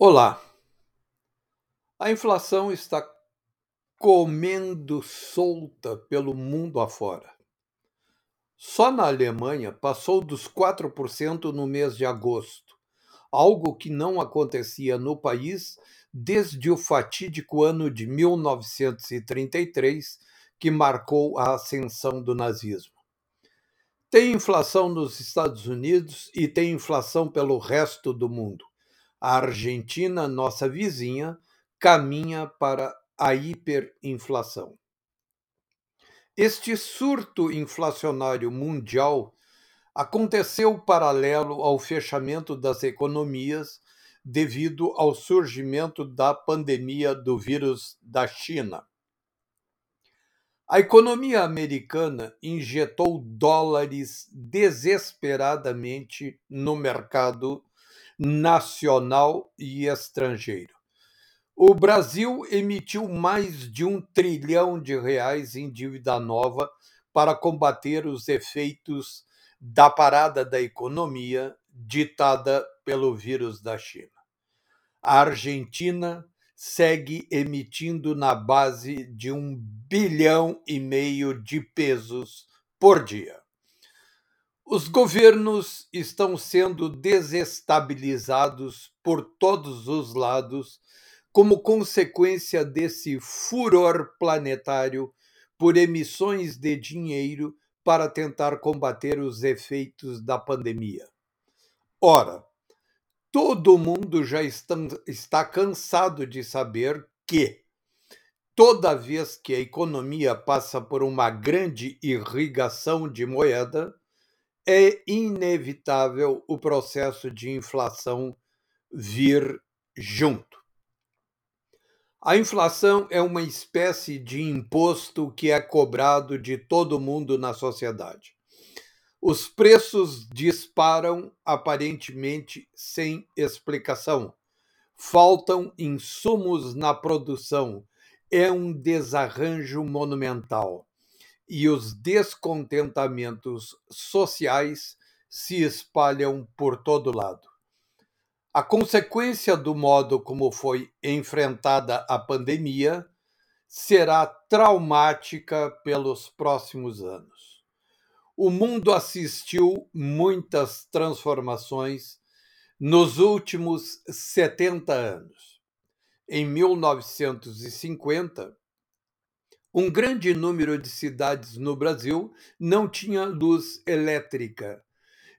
Olá! A inflação está comendo solta pelo mundo afora. Só na Alemanha passou dos 4% no mês de agosto, algo que não acontecia no país desde o fatídico ano de 1933, que marcou a ascensão do nazismo. Tem inflação nos Estados Unidos e tem inflação pelo resto do mundo a Argentina, nossa vizinha, caminha para a hiperinflação. Este surto inflacionário mundial aconteceu paralelo ao fechamento das economias devido ao surgimento da pandemia do vírus da China. A economia americana injetou dólares desesperadamente no mercado nacional e estrangeiro. O Brasil emitiu mais de um trilhão de reais em dívida nova para combater os efeitos da parada da economia ditada pelo vírus da China. A Argentina segue emitindo na base de um bilhão e meio de pesos por dia. Os governos estão sendo desestabilizados por todos os lados como consequência desse furor planetário por emissões de dinheiro para tentar combater os efeitos da pandemia. Ora, todo mundo já está, cansado de saber que, toda vez que a economia passa por uma grande irrigação de moeda, é inevitável o processo de inflação vir junto. A inflação é uma espécie de imposto que é cobrado de todo mundo na sociedade. Os preços disparam aparentemente sem explicação. Faltam insumos na produção. É um desarranjo monumental e os descontentamentos sociais se espalham por todo lado. A consequência do modo como foi enfrentada a pandemia será traumática pelos próximos anos. O mundo assistiu muitas transformações nos últimos 70 anos. Em 1950, um grande número de cidades no Brasil não tinha luz elétrica.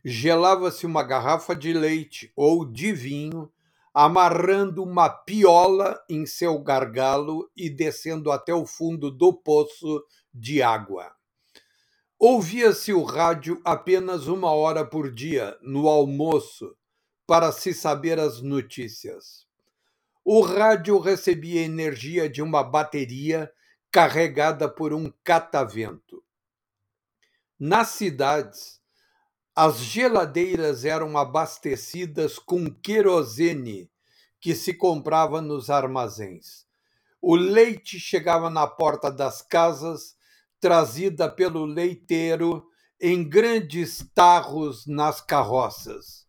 Gelava-se uma garrafa de leite ou de vinho, amarrando uma piola em seu gargalo e descendo até o fundo do poço de água. Ouvia-se o rádio apenas uma hora por dia, no almoço, para se saber as notícias. O rádio recebia energia de uma bateria carregada por um catavento. Nas cidades, as geladeiras eram abastecidas com querosene que se comprava nos armazéns. O leite chegava na porta das casas, trazida pelo leiteiro em grandes tarros nas carroças.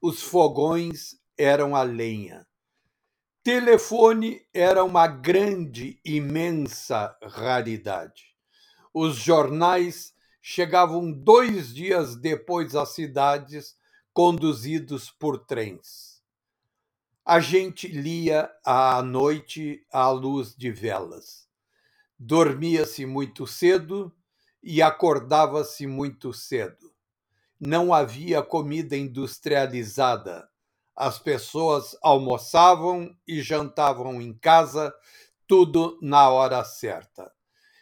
Os fogões eram a lenha. Telefone era uma grande, imensa raridade. Os jornais chegavam dois dias depois às cidades, conduzidos por trens. A gente lia à noite à luz de velas. Dormia-se muito cedo e acordava-se muito cedo. Não havia comida industrializada as pessoas almoçavam e jantavam em casa, tudo na hora certa.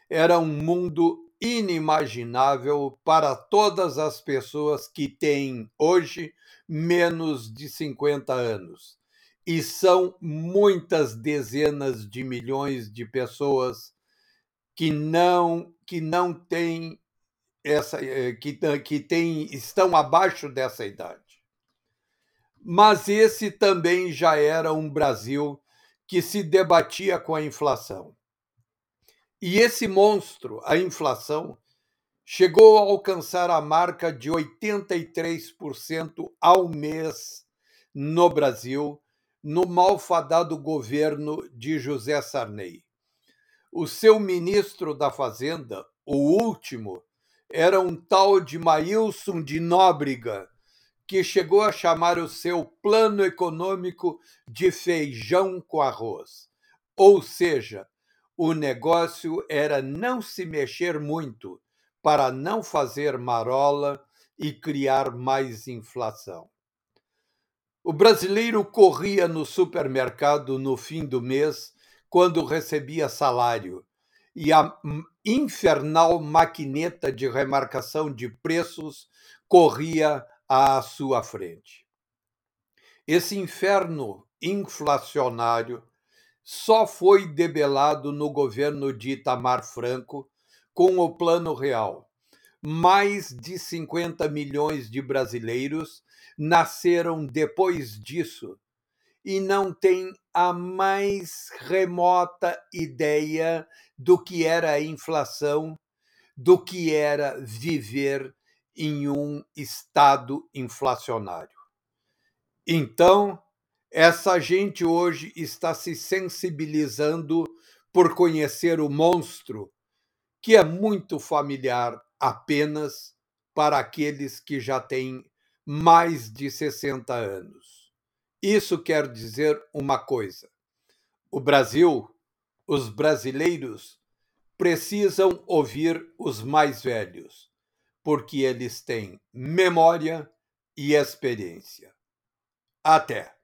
Era um mundo inimaginável para todas as pessoas que têm hoje menos de 50 anos. E são muitas dezenas de milhões de pessoas que não que não têm essa eh, que, que têm, estão abaixo dessa idade mas esse também já era um Brasil que se debatia com a inflação. E esse monstro, a inflação, chegou a alcançar a marca de 83% ao mês no Brasil no malfadado governo de José Sarney. O seu ministro da Fazenda, o último, era um tal de Maílson de Nóbrega, que chegou a chamar o seu plano econômico de feijão com arroz. Ou seja, o negócio era não se mexer muito para não fazer marola e criar mais inflação. O brasileiro corria no supermercado no fim do mês, quando recebia salário, e a infernal maquineta de remarcação de preços corria à sua frente. Esse inferno inflacionário só foi debelado no governo de Itamar Franco com o Plano Real. Mais de 50 milhões de brasileiros nasceram depois disso e não têm a mais remota ideia do que era a inflação, do que era viver em um estado inflacionário. Então, essa gente hoje está se sensibilizando por conhecer o monstro, que é muito familiar apenas para aqueles que já têm mais de 60 anos. Isso quer dizer uma coisa: o Brasil, os brasileiros, precisam ouvir os mais velhos, porque eles têm memória e experiência. Até!